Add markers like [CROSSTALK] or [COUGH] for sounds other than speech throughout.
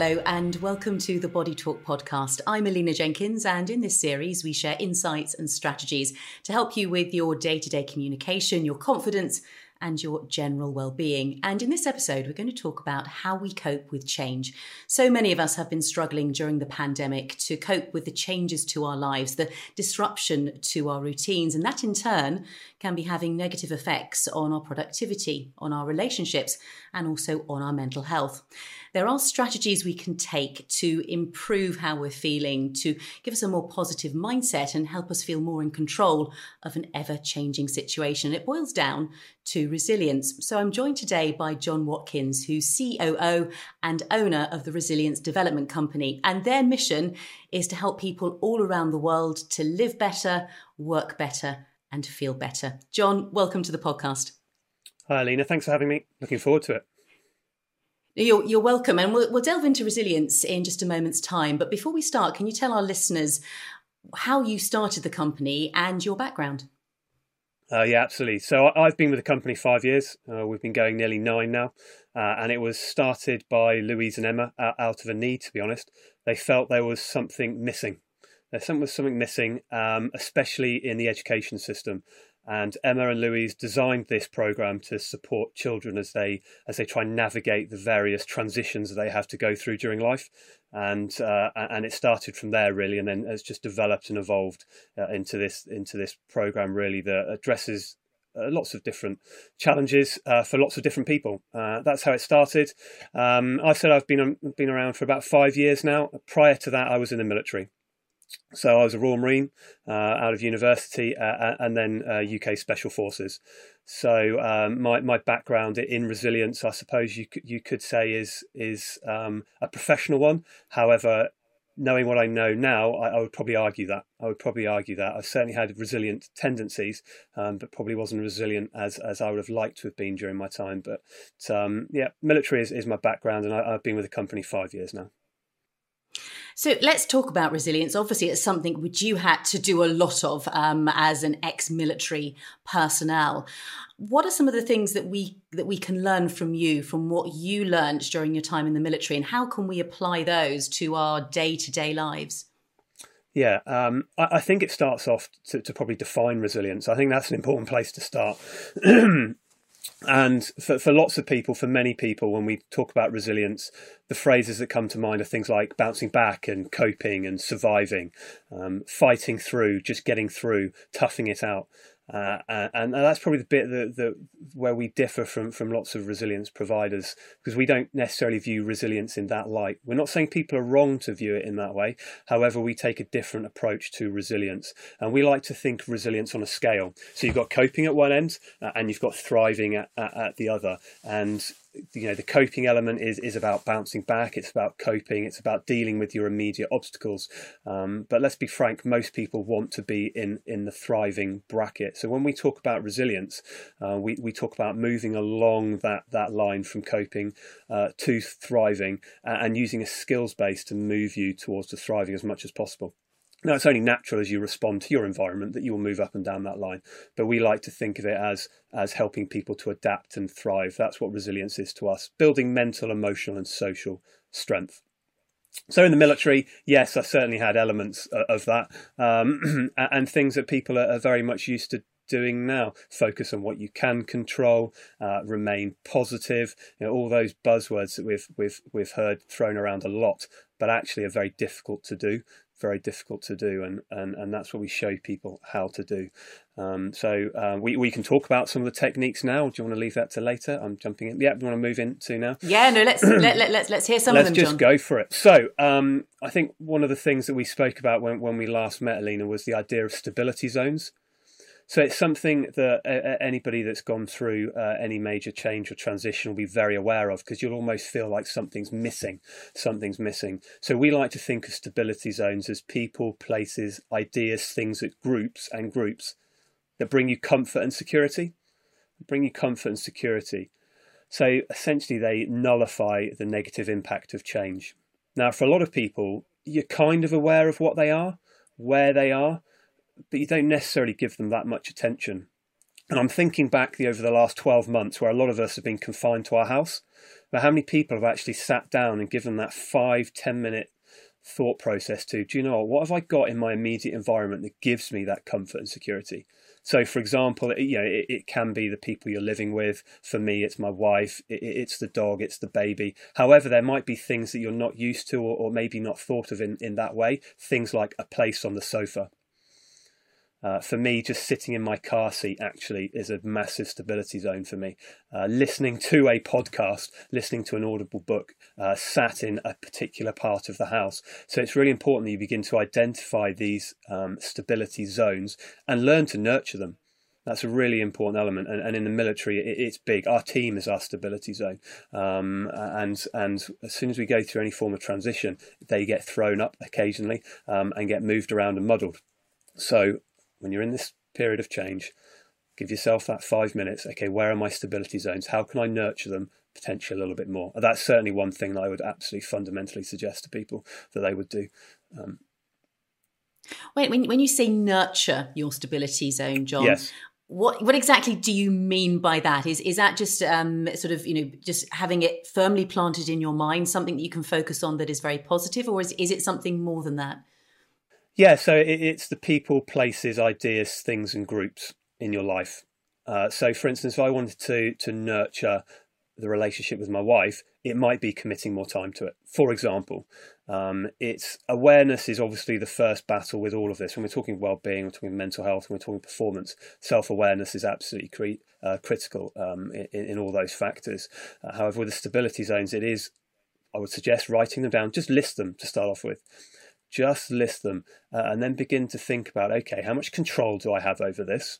Hello, and welcome to the Body Talk podcast. I'm Alina Jenkins, and in this series, we share insights and strategies to help you with your day to day communication, your confidence, and your general well-being. And in this episode, we're going to talk about how we cope with change. So many of us have been struggling during the pandemic to cope with the changes to our lives, the disruption to our routines, and that in turn can be having negative effects on our productivity, on our relationships, and also on our mental health. There are strategies we can take to improve how we're feeling, to give us a more positive mindset and help us feel more in control of an ever changing situation. It boils down to resilience. So I'm joined today by John Watkins, who's COO and owner of the Resilience Development Company. And their mission is to help people all around the world to live better, work better, and feel better. John, welcome to the podcast. Hi, Alina. Thanks for having me. Looking forward to it. You're, you're welcome. And we'll, we'll delve into resilience in just a moment's time. But before we start, can you tell our listeners how you started the company and your background? Uh, yeah, absolutely. So I've been with the company five years. Uh, we've been going nearly nine now. Uh, and it was started by Louise and Emma out of a need, to be honest. They felt there was something missing. There was something missing, um, especially in the education system. And Emma and Louise designed this program to support children as they as they try and navigate the various transitions that they have to go through during life. And uh, and it started from there really, and then has just developed and evolved uh, into this into this program really that addresses uh, lots of different challenges uh, for lots of different people. Uh, that's how it started. Um, I said I've been been around for about five years now. Prior to that, I was in the military. So I was a Royal Marine uh, out of university, uh, and then uh, UK Special Forces. So um, my my background in resilience, I suppose you could, you could say, is is um, a professional one. However, knowing what I know now, I, I, would probably argue that. I would probably argue that I've certainly had resilient tendencies, um, but probably wasn't resilient as as I would have liked to have been during my time. But um, yeah, military is, is my background, and I, I've been with the company five years now. So let's talk about resilience. Obviously, it's something which you had to do a lot of um, as an ex-military personnel. What are some of the things that we that we can learn from you, from what you learned during your time in the military, and how can we apply those to our day-to-day lives? Yeah, um, I, I, think it starts off to, to, probably define resilience. I think that's an important place to start. [CLEARS THROAT] And for, for lots of people, for many people, when we talk about resilience, the phrases that come to mind are things like bouncing back and coping and surviving, um, fighting through, just getting through, toughing it out. Uh, and, and, that's probably the bit that, that, where we differ from, from lots of resilience providers because we don't necessarily view resilience in that light. We're not saying people are wrong to view it in that way. However, we take a different approach to resilience, and we like to think resilience on a scale. So you've got coping at one end, uh, and you've got thriving at, at, at the other. And you know the coping element is is about bouncing back. It's about coping. It's about dealing with your immediate obstacles. Um, but let's be frank most people want to be in in the thriving bracket. So when we talk about resilience uh, we, we talk about moving along that that line from coping uh, to thriving and using a skills base to move you towards the thriving as much as possible now, it's only natural as you respond to your environment that you will move up and down that line. But we like to think of it as, as helping people to adapt and thrive. That's what resilience is to us building mental, emotional, and social strength. So, in the military, yes, I certainly had elements uh, of that um, [CLEARS THROAT] and things that people are very much used to doing now. Focus on what you can control, uh, remain positive. You know, all those buzzwords that we've we've we've heard thrown around a lot, but actually are very difficult to do very difficult to do, and, and, and that's what we show people how to do. Um, so uh, we, we can talk about some of the techniques now. Do you want to leave that to later? I'm jumping in. Yeah, do you want to move into now? Yeah, no, let's [CLEARS THROAT] let, let, let's let's hear some let's of them. Let's just John. go for it. So um, I think one of the things that we spoke about when, when we last met, Alina, was the idea of stability zones. So it's something that uh, anybody that's gone through uh, any major change or transition will be very aware of because you'll almost feel like something's missing. Something's missing. So we like to think of stability zones as people, places, ideas, things that groups and groups that bring you comfort and security. Bring you comfort and security. So essentially, they nullify the negative impact of change. Now, for a lot of people, you're kind of aware of what they are, where they are, but you don't necessarily give them that much attention. And I'm thinking back the, over the last 12 months where a lot of us have been confined to our house. But how many people have actually sat down and given that five, 10 minute thought process to, do you know what, what have I got in my immediate environment that gives me that comfort and security? So, for example, it, you know, it, it, can be the people you're living with. For me, it's my wife, it, it's the dog, it's the baby. However, there might be things that you're not used to or, or maybe not thought of in, in that way. Things like a place on the sofa uh, for me, just sitting in my car seat actually is a massive stability zone for me. Uh, listening to a podcast, listening to an audible book, uh, sat in a particular part of the house. So it's really important that you begin to identify these um, stability zones and learn to nurture them. That's a really important element, and, and in the military, it, it's big. Our team is our stability zone, um, and and as soon as we go through any form of transition, they get thrown up occasionally um, and get moved around and muddled. So when you're in this period of change, give yourself that five minutes. Okay, where are my stability zones? How can I nurture them potentially a little bit more? That's certainly one thing that I would absolutely fundamentally suggest to people that they would do. Um, Wait, when, when you say nurture your stability zone, John, yes. what what exactly do you mean by that? Is is that just um, sort of you know just having it firmly planted in your mind, something that you can focus on that is very positive, or is is it something more than that? Yeah, so it, it's the people, places, ideas, things, and groups in your life. Uh, so, for instance, if I wanted to to nurture the relationship with my wife, it might be committing more time to it. For example, um, it's awareness is obviously the first battle with all of this. When we're talking well-being, we're talking mental health, when we're talking performance, self-awareness is absolutely cre- uh, critical um, in, in, all those factors. Uh, however, with the stability zones, it is, I would suggest writing them down. Just list them to start off with just list them uh, and then begin to think about okay how much control do i have over this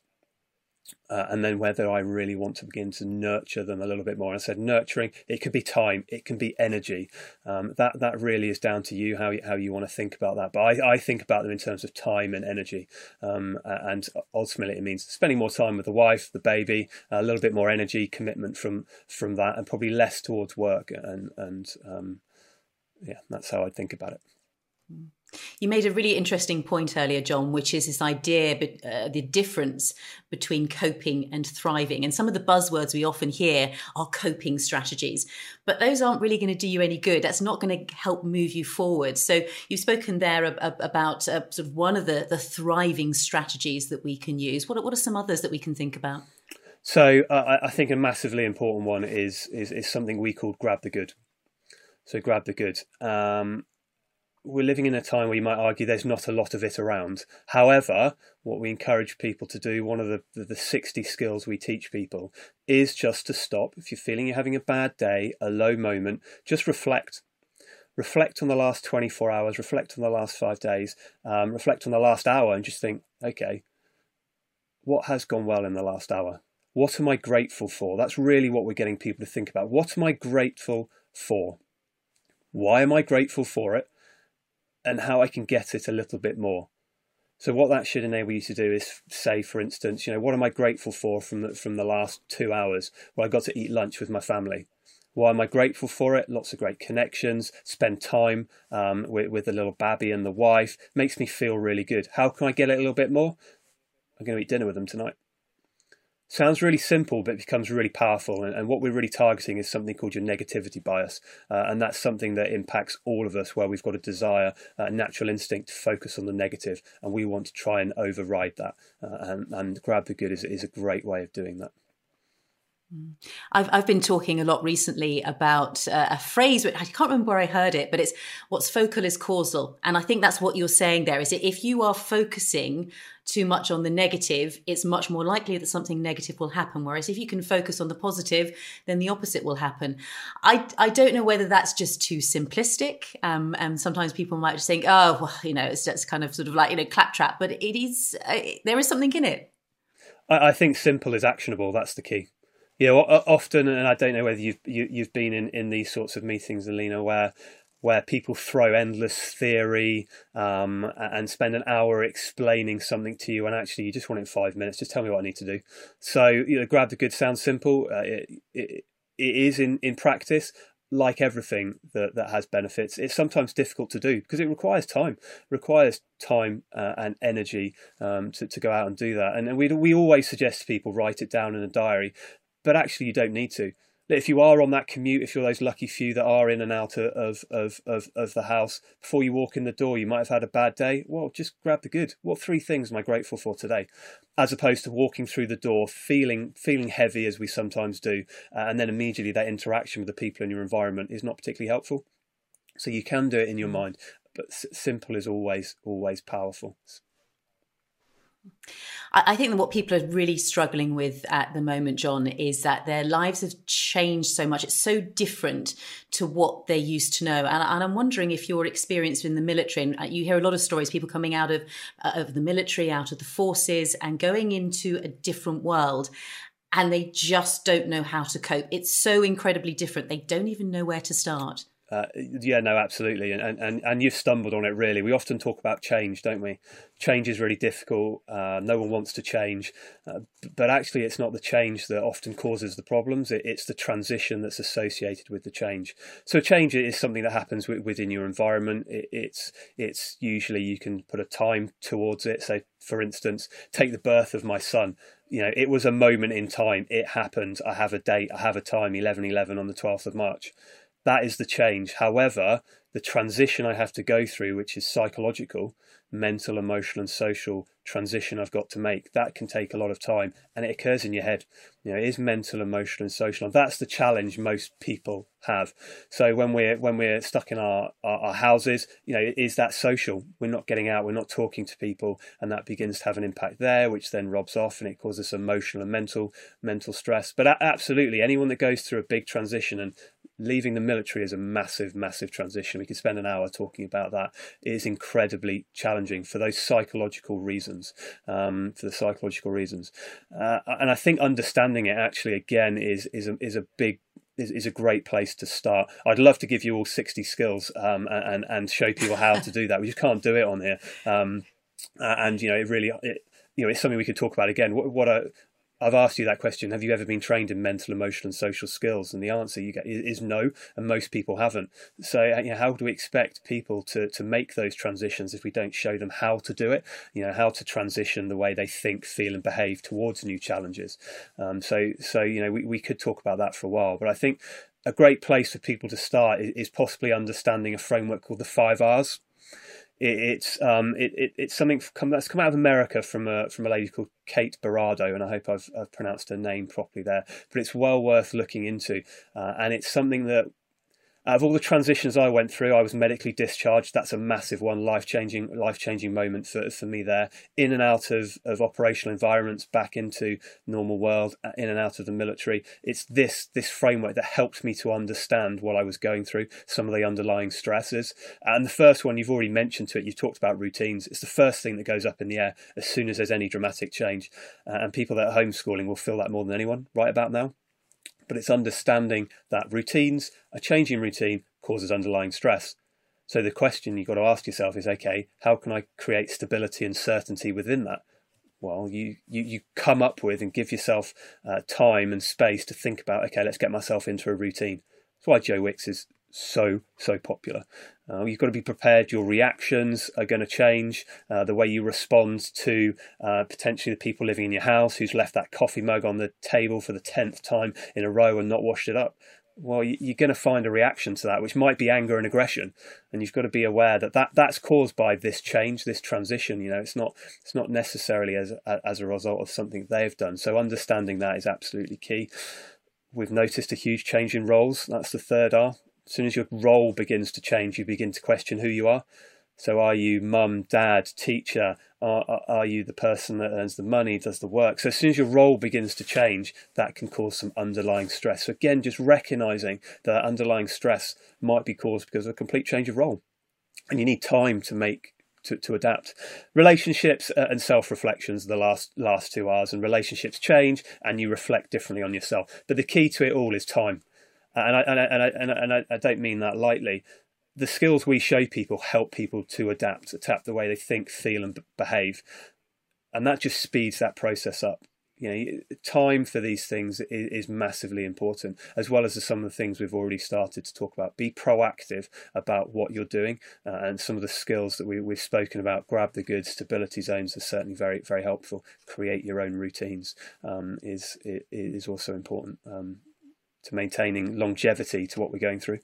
uh, and then whether I really want to begin to nurture them a little bit more. I said nurturing. It could be time. It can be energy. Um, that that really is down to you how you, how you want to think about that. But I, I think about them in terms of time and energy. Um, and ultimately, it means spending more time with the wife, the baby, a little bit more energy, commitment from from that, and probably less towards work. And and um, yeah, that's how I think about it. Mm. You made a really interesting point earlier, John, which is this idea, uh, the difference between coping and thriving. And some of the buzzwords we often hear are coping strategies, but those aren't really going to do you any good. That's not going to help move you forward. So you've spoken there about uh, sort of one of the, the thriving strategies that we can use. What what are some others that we can think about? So uh, I think a massively important one is, is is something we call grab the good. So grab the good. Um, we're living in a time where you might argue there's not a lot of it around. However, what we encourage people to do, one of the, the, the 60 skills we teach people, is just to stop. If you're feeling you're having a bad day, a low moment, just reflect. Reflect on the last 24 hours, reflect on the last five days, um, reflect on the last hour, and just think, okay, what has gone well in the last hour? What am I grateful for? That's really what we're getting people to think about. What am I grateful for? Why am I grateful for it? And how I can get it a little bit more. So what that should enable you to do is say, for instance, you know, what am I grateful for from the, from the last two hours where I got to eat lunch with my family? Why am I grateful for it? Lots of great connections, spend time um, with, with the little babby and the wife, makes me feel really good. How can I get it a little bit more? I'm going to eat dinner with them tonight. Sounds really simple, but becomes really powerful. And, and, what we're really targeting is something called your negativity bias. Uh, and that's something that impacts all of us, where we've got a desire, a natural instinct to focus on the negative, and we want to try and override that. Uh, and, and grab the good is, is a great way of doing that. I've, I've been talking a lot recently about uh, a phrase, which I can't remember where I heard it, but it's what's focal is causal. And I think that's what you're saying there is that if you are focusing too much on the negative, it's much more likely that something negative will happen. Whereas if you can focus on the positive, then the opposite will happen. I, I don't know whether that's just too simplistic. Um, and sometimes people might just think, oh, well, you know, it's just kind of sort of like, you know, claptrap, but it is, uh, there is something in it. I, I think simple is actionable. That's the key know, often, and I don't know whether you've you, have you have been in, in these sorts of meetings, Alina, where where people throw endless theory um, and spend an hour explaining something to you, and actually you just want it in five minutes. Just tell me what I need to do. So you know, grab the good sounds simple. Uh, it, it, it is in in practice. like everything that, that has benefits, it's sometimes difficult to do because it requires time, requires time uh, and energy um, to, to go out and do that. And, and we, we always suggest to people write it down in a diary, but actually you don't need to if you are on that commute, if you're those lucky few that are in and out of, of, of, of the house, before you walk in the door, you might have had a bad day. Well, just grab the good. What three things am I grateful for today? As opposed to walking through the door, feeling feeling heavy as we sometimes do, uh, and then immediately that interaction with the people in your environment is not particularly helpful. So you can do it in your mm. mind, but simple is always always powerful. I think that what people are really struggling with at the moment, John, is that their lives have changed so much. It's so different to what they used to know. And, and I'm wondering if your experience in the military, and uh, you hear a lot of stories, people coming out of, uh, of the military, out of the forces, and going into a different world. And they just don't know how to cope. It's so incredibly different. They don't even know where to start. Uh, yeah, no, absolutely, and, and and you've stumbled on it really. We often talk about change, don't we? Change is really difficult. Uh, no one wants to change, uh, but actually, it's not the change that often causes the problems. It, it's the transition that's associated with the change. So, change is something that happens w- within your environment. It, it's it's usually you can put a time towards it. So, for instance, take the birth of my son you know, it was a moment in time. It happened. I have a date. I have a time. Eleven eleven on the twelfth of March that is the change. However, the transition I have to go through, which is psychological, mental, emotional, and social transition I've got to make, that can take a lot of time and it occurs in your head. You know, it is mental, emotional, and social. And that's the challenge most people have. So when we're when we're stuck in our, our, our houses, you know, is that social? We're not getting out, we're not talking to people, and that begins to have an impact there, which then robs off and it causes emotional and mental mental stress. But absolutely, anyone that goes through a big transition and leaving the military is a massive, massive transition. We could spend an hour talking about that. It is incredibly challenging for those psychological reasons. Um, for the psychological reasons, uh, and I think understanding it actually again is is a, is a big is, is a great place to start. I'd love to give you all sixty skills um, and and show people how to do that. We just can't do it on here. Um, and you know, it really, it, you know, it's something we could talk about again. What, what are I've asked you that question. Have you ever been trained in mental, emotional, and social skills? And the answer you get is no, and most people haven't. So, uh, you know, how do we expect people to to make those transitions if we don't show them how to do it? You know, how to transition the way they think, feel, and behave towards new challenges. Um, so, so you know, we, we could talk about that for a while, but I think a great place for people to start is, is possibly understanding a framework called the five R's. It, it's um, it, it, it's something come, that's come out of America from a from a lady called Kate Barado, and I hope I've, I've pronounced her name properly there. But it's well worth looking into, uh, and it's something that out of all the transitions I went through, I was medically discharged. That's a massive one, life changing, life changing moment for, for me there. In and out of, of operational environments, back into normal world, uh, in and out of the military. It's this this framework that helped me to understand what I was going through, some of the underlying stresses. And the first one you've already mentioned to it. You've talked about routines. It's the first thing that goes up in the air as soon as there's any dramatic change. Uh, and people that are homeschooling will feel that more than anyone right about now but it's understanding that routines, a changing routine causes underlying stress. So the question you've got to ask yourself is, okay, how can I create stability and certainty within that? Well, you, you, you come up with and give yourself uh, time and space to think about, okay, let's get myself into a routine. That's why Joe Wicks is so so popular. Uh, you've got to be prepared. Your reactions are going to change. Uh, the way you respond to uh, potentially the people living in your house who's left that coffee mug on the table for the tenth time in a row and not washed it up. Well, you're going to find a reaction to that, which might be anger and aggression, and you've got to be aware that, that that's caused by this change, this transition. You know, it's not it's not necessarily as as a result of something they've done. So understanding that is absolutely key. We've noticed a huge change in roles. That's the third R. As soon as your role begins to change, you begin to question who you are. So, are you mum, dad, teacher? Are, are you the person that earns the money, does the work? So, as soon as your role begins to change, that can cause some underlying stress. So, again, just recognizing that underlying stress might be caused because of a complete change of role. And you need time to make to, to adapt. Relationships uh, and self reflections the last last two hours, and relationships change, and you reflect differently on yourself. But the key to it all is time and I, and I, and I, and I, and I, I don't mean that lightly. The skills we show people help people to adapt, adapt the way they think, feel, and behave, and that just speeds that process up. you know, time for these things is, is, massively important, as well as some of the things we've already started to talk about. Be proactive about what you're doing, uh, and some of the skills that we, we've spoken about. Grab the good stability zones are certainly very very helpful. Create your own routines um, is is also important um, to maintaining longevity to what we're going through.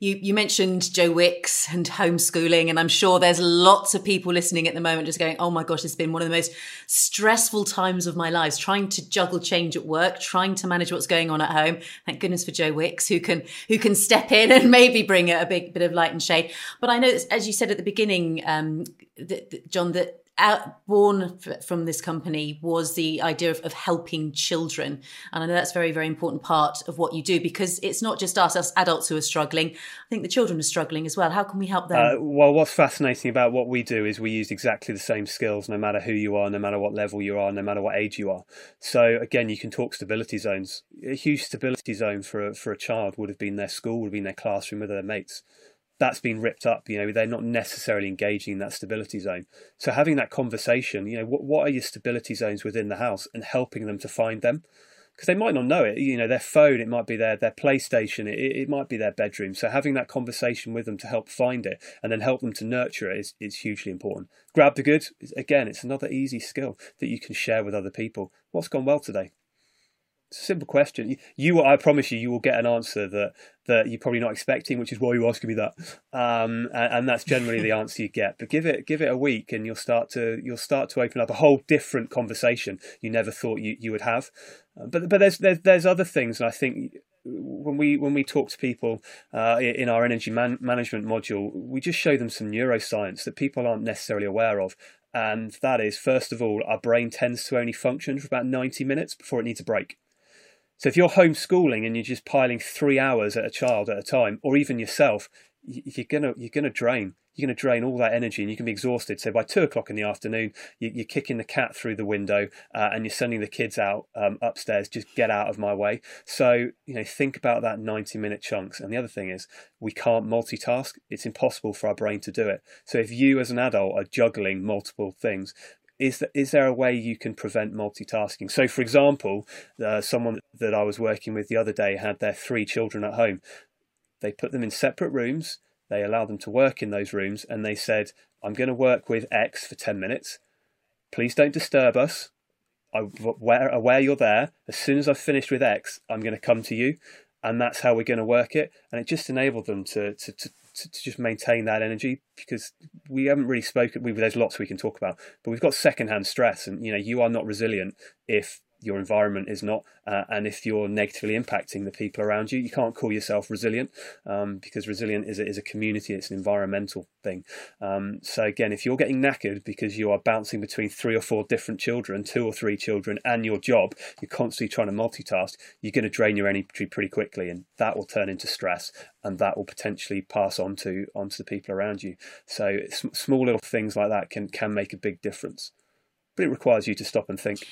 You, you mentioned Joe Wicks and homeschooling, and I'm sure there's lots of people listening at the moment just going, oh my gosh, it's been one of the most stressful times of my lives, trying to juggle change at work, trying to manage what's going on at home. Thank goodness for Joe Wicks, who can who can step in and maybe bring a big bit of light and shade. But I know, as you said at the beginning, um, that, that, John, that out, born from this company was the idea of, of, helping children. And I know that's a very, very important part of what you do because it's not just us, us adults who are struggling. I think the children are struggling as well. How can we help them? Uh, well, what's fascinating about what we do is we use exactly the same skills no matter who you are, no matter what level you are, no matter what age you are. So again, you can talk stability zones. A huge stability zone for a, for a child would have been their school, would have been their classroom with their mates that's been ripped up. You know, they're not necessarily engaging in that stability zone. So having that conversation, you know, what what are your stability zones within the house, and helping them to find them, because they might not know it. You know, their phone, it might be their their PlayStation, it, it might be their bedroom. So having that conversation with them to help find it, and then help them to nurture it is is hugely important. Grab the good. Again, it's another easy skill that you can share with other people. What's gone well today? Simple question. You, I promise you, you will get an answer that that you're probably not expecting, which is why you're asking me that. Um, and, and, that's generally the answer you get. But give it give it a week, and you'll start to you'll start to open up a whole different conversation you never thought you, you would have. Uh, but but there's, there's there's other things, and I think when we when we talk to people uh, in our energy man- management module, we just show them some neuroscience that people aren't necessarily aware of. And that is, first of all, our brain tends to only function for about 90 minutes before it needs a break. So if you're homeschooling and you're just piling three hours at a child at a time, or even yourself, you're gonna you're gonna drain. You're gonna drain all that energy, and you can be exhausted. So by two o'clock in the afternoon, you're kicking the cat through the window, uh, and you're sending the kids out um, upstairs. Just get out of my way. So you know, think about that 90 minute chunks. And the other thing is, we can't multitask. It's impossible for our brain to do it. So if you, as an adult, are juggling multiple things, is that is there a way you can prevent multitasking? So, for example, uh, someone that I was working with the other day had their three children at home. They put them in separate rooms. They allowed them to work in those rooms, and they said, "I'm going to work with X for ten minutes. Please don't disturb us. I'm aware, you're there. As soon as I've finished with X, I'm going to come to you." And that's how we're going to work it. And it just enabled them to, to, to to, to, just maintain that energy because we haven't really spoken. We, there's lots we can talk about, but we've got secondhand stress, and you know you are not resilient if your environment is not, uh, and if you're negatively impacting the people around you, you can't call yourself resilient um, because resilient is a, is a community, it's an environmental thing. Um, so again, if you're getting knackered because you are bouncing between three or four different children, two or three children, and your job, you're constantly trying to multitask, you're going to drain your energy pretty quickly, and that will turn into stress, and that will potentially pass on to onto the people around you. So small little things like that can can make a big difference but it requires you to stop and think.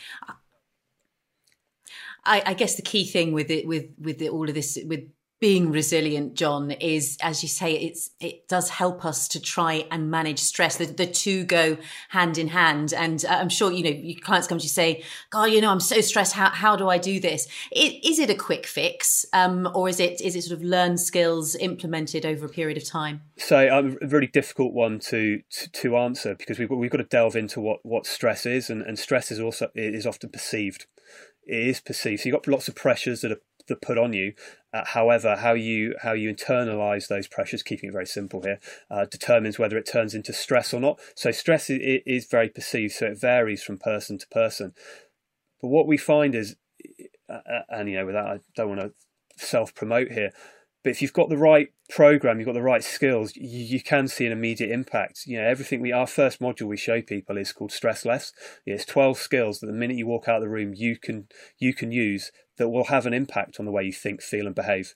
I, I guess the key thing with it, with with the, all of this, with being resilient, John, is as you say, it's it does help us to try and manage stress. The, the two go hand in hand, and uh, I'm sure you know your clients come to you say, "God, you know, I'm so stressed. How how do I do this? It, is it a quick fix, um, or is it is it sort of learned skills implemented over a period of time?" So, um, a really difficult one to, to, to answer because we've got, we've got to delve into what what stress is, and, and stress is also is often perceived it is perceived. So you've got lots of pressures that are that put on you. Uh, however, how you how you internalize those pressures, keeping it very simple here, uh, determines whether it turns into stress or not. So stress is, is very perceived, so it varies from person to person. But what we find is, uh, uh and you know, without I don't want to self promote here, but if you've got the right program, you've got the right skills, you, you, can see an immediate impact. You know, everything we our first module we show people is called Stress Less. It's twelve skills that the minute you walk out of the room, you can you can use that will have an impact on the way you think, feel, and behave,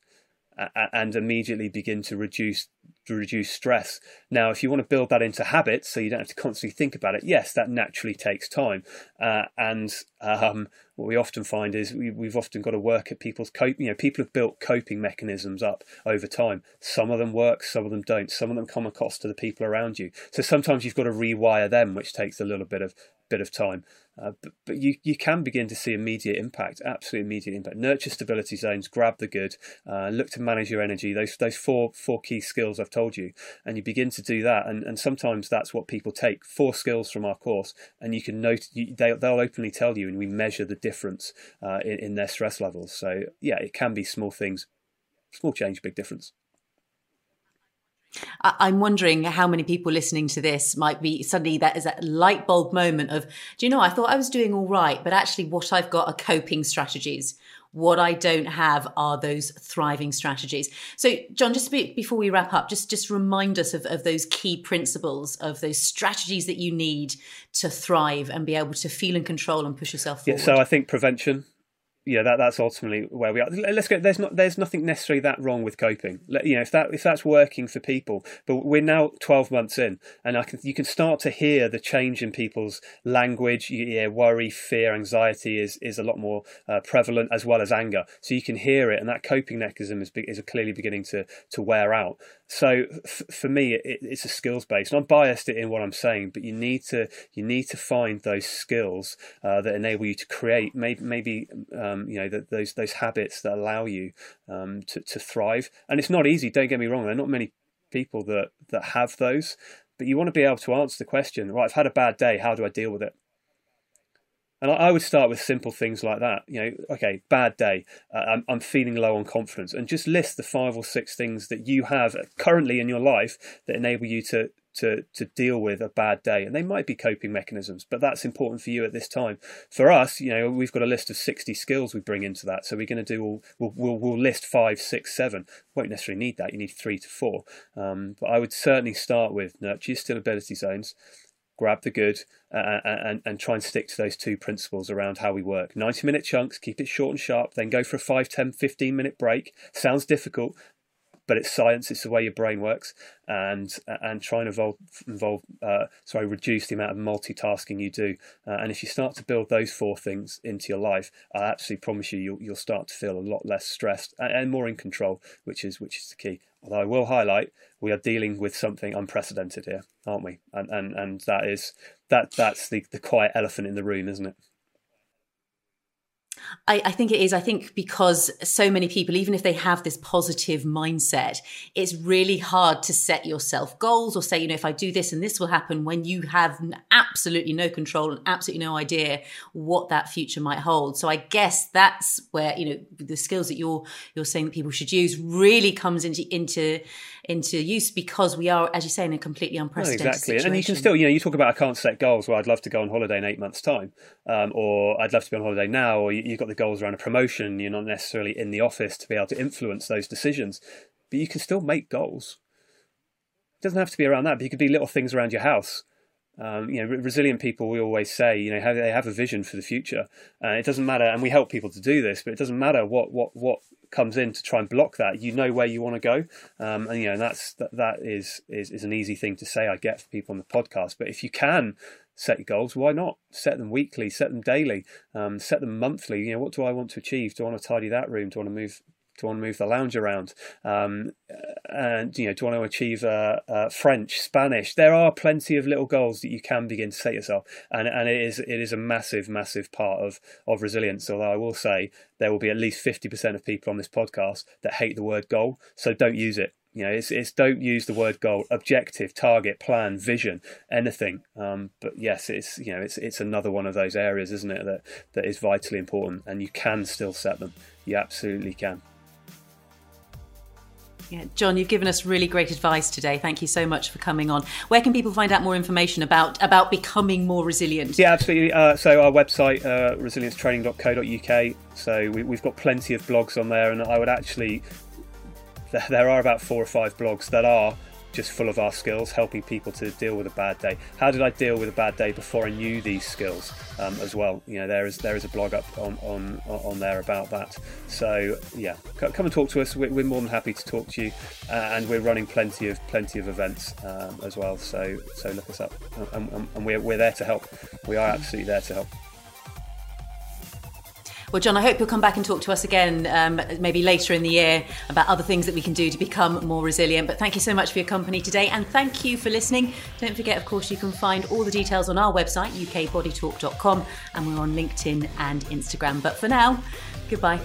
and immediately begin to reduce to reduce stress. Now, if you want to build that into habits, so you don't have to constantly think about it, yes, that naturally takes time. Uh, and um, what we often find is we, have often got to work at people's cope. You know, people have built coping mechanisms up over time. Some of them work, some of them don't. Some of them come across to the people around you. So sometimes you've got to rewire them, which takes a little bit of bit of time. Uh, but, but you, you can begin to see immediate impact, absolute immediate impact. Nurture stability zones, grab the good, uh, look to manage your energy. Those those four four key skills I've told you, and you begin to do that. And, and sometimes that's what people take four skills from our course, and you can note you, they they'll openly tell you, and we measure the difference uh, in, in their stress levels. So yeah, it can be small things, small change, big difference. I'm wondering how many people listening to this might be suddenly that is that light bulb moment of, do you know, I thought I was doing all right, but actually what I've got are coping strategies. What I don't have are those thriving strategies. So, John, just before we wrap up, just just remind us of, of those key principles of those strategies that you need to thrive and be able to feel and control and push yourself forward. Yeah, so I think prevention yeah, that that's ultimately where we are. Let's go. There's not there's nothing necessarily that wrong with coping. You know, if that if that's working for people, but we're now 12 months in, and I can you can start to hear the change in people's language. Yeah, worry, fear, anxiety is is a lot more uh, prevalent as well as anger. So you can hear it, and that coping mechanism is is clearly beginning to to wear out. So f- for me, it, it's a skills based. I'm biased in what I'm saying, but you need to you need to find those skills uh, that enable you to create maybe maybe um, you know the, those those habits that allow you um, to to thrive. And it's not easy. Don't get me wrong. There are not many people that that have those, but you want to be able to answer the question. Right, I've had a bad day. How do I deal with it? And I would start with simple things like that. You know, okay, bad day. Uh, I'm, I'm feeling low on confidence, and just list the five or six things that you have currently in your life that enable you to to to deal with a bad day. And they might be coping mechanisms, but that's important for you at this time. For us, you know, we've got a list of sixty skills we bring into that. So we're going to do all. We'll, we'll, we'll list five, six, seven. Won't necessarily need that. You need three to four. Um, but I would certainly start with nurture your stability zones grab the good, uh, and, and try and stick to those two principles around how we work. 90 minute chunks, keep it short and sharp, then go for a 5, 10, 15 minute break. Sounds difficult, but it's science. It's the way your brain works, and and try and evolve, involve, uh, sorry, reduce the amount of multitasking you do. Uh, and if you start to build those four things into your life, I absolutely promise you, you'll, you'll start to feel a lot less stressed and, and more in control, which is which is the key. Although I will highlight, we are dealing with something unprecedented here, aren't we? And and and that is that that's the the quiet elephant in the room, isn't it? I, I, think it is. I think because so many people, even if they have this positive mindset, it's really hard to set yourself goals or say, you know, if I do this and this will happen when you have absolutely no control and absolutely no idea what that future might hold. So I guess that's where, you know, the skills that you're you're saying that people should use really comes into into into use because we are, as you say, in a completely unprecedented no, exactly. Situation. And you can still, you know, you talk about I can't set goals. Well, I'd love to go on holiday in eight months' time, um, or I'd love to be on holiday now, or you've got the goals around a promotion. You're not necessarily in the office to be able to influence those decisions, but you can still make goals. It doesn't have to be around that, but you could be little things around your house. Um, you know, resilient people, we always say, you know, have, they have a vision for the future. Uh, it doesn't matter, and we help people to do this, but it doesn't matter what what what comes in to try and block that. You know where you want to go, um, and you know that's that that is, is is an easy thing to say. I get for people on the podcast, but if you can set your goals, why not set them weekly, set them daily, um, set them monthly? You know, what do I want to achieve? Do I want to tidy that room? Do I want to move do I want to move the lounge around? Um, and you know, do I want to achieve uh, uh, French, Spanish? There are plenty of little goals that you can begin to set yourself, and and it is it is a massive, massive part of of resilience. Although I will say there will be at least fifty percent of people on this podcast that hate the word goal, so don't use it. You know, it's, it's don't use the word goal, objective, target, plan, vision, anything. Um, but yes, it's you know, it's it's another one of those areas, isn't it, that that is vitally important, and you can still set them. You absolutely can. Yeah, John, you've given us really great advice today. Thank you so much for coming on. Where can people find out more information about about becoming more resilient? Yeah, absolutely. Uh, so our website, uh, resiliencetraining.co.uk. So we, have got plenty of blogs on there, and I would actually [LAUGHS] there, there are about four or five blogs that are just full of our skills, helping people to deal with a bad day. How did I deal with a bad day before I knew these skills um, as well? You know, there is there is a blog up on on on there about that. So yeah, come and talk to us. We're, we're more than happy to talk to you, uh, and we're running plenty of plenty of events um, as well. So so look us up, and, and, and we're we're there to help. We are absolutely there to help. Well, John, I hope you'll come back and talk to us again, um, maybe later in the year, about other things that we can do to become more resilient. But thank you so much for your company today, and thank you for listening. Don't forget, of course, you can find all the details on our website, ukbodytalk.com, and we're on LinkedIn and Instagram. But for now, goodbye.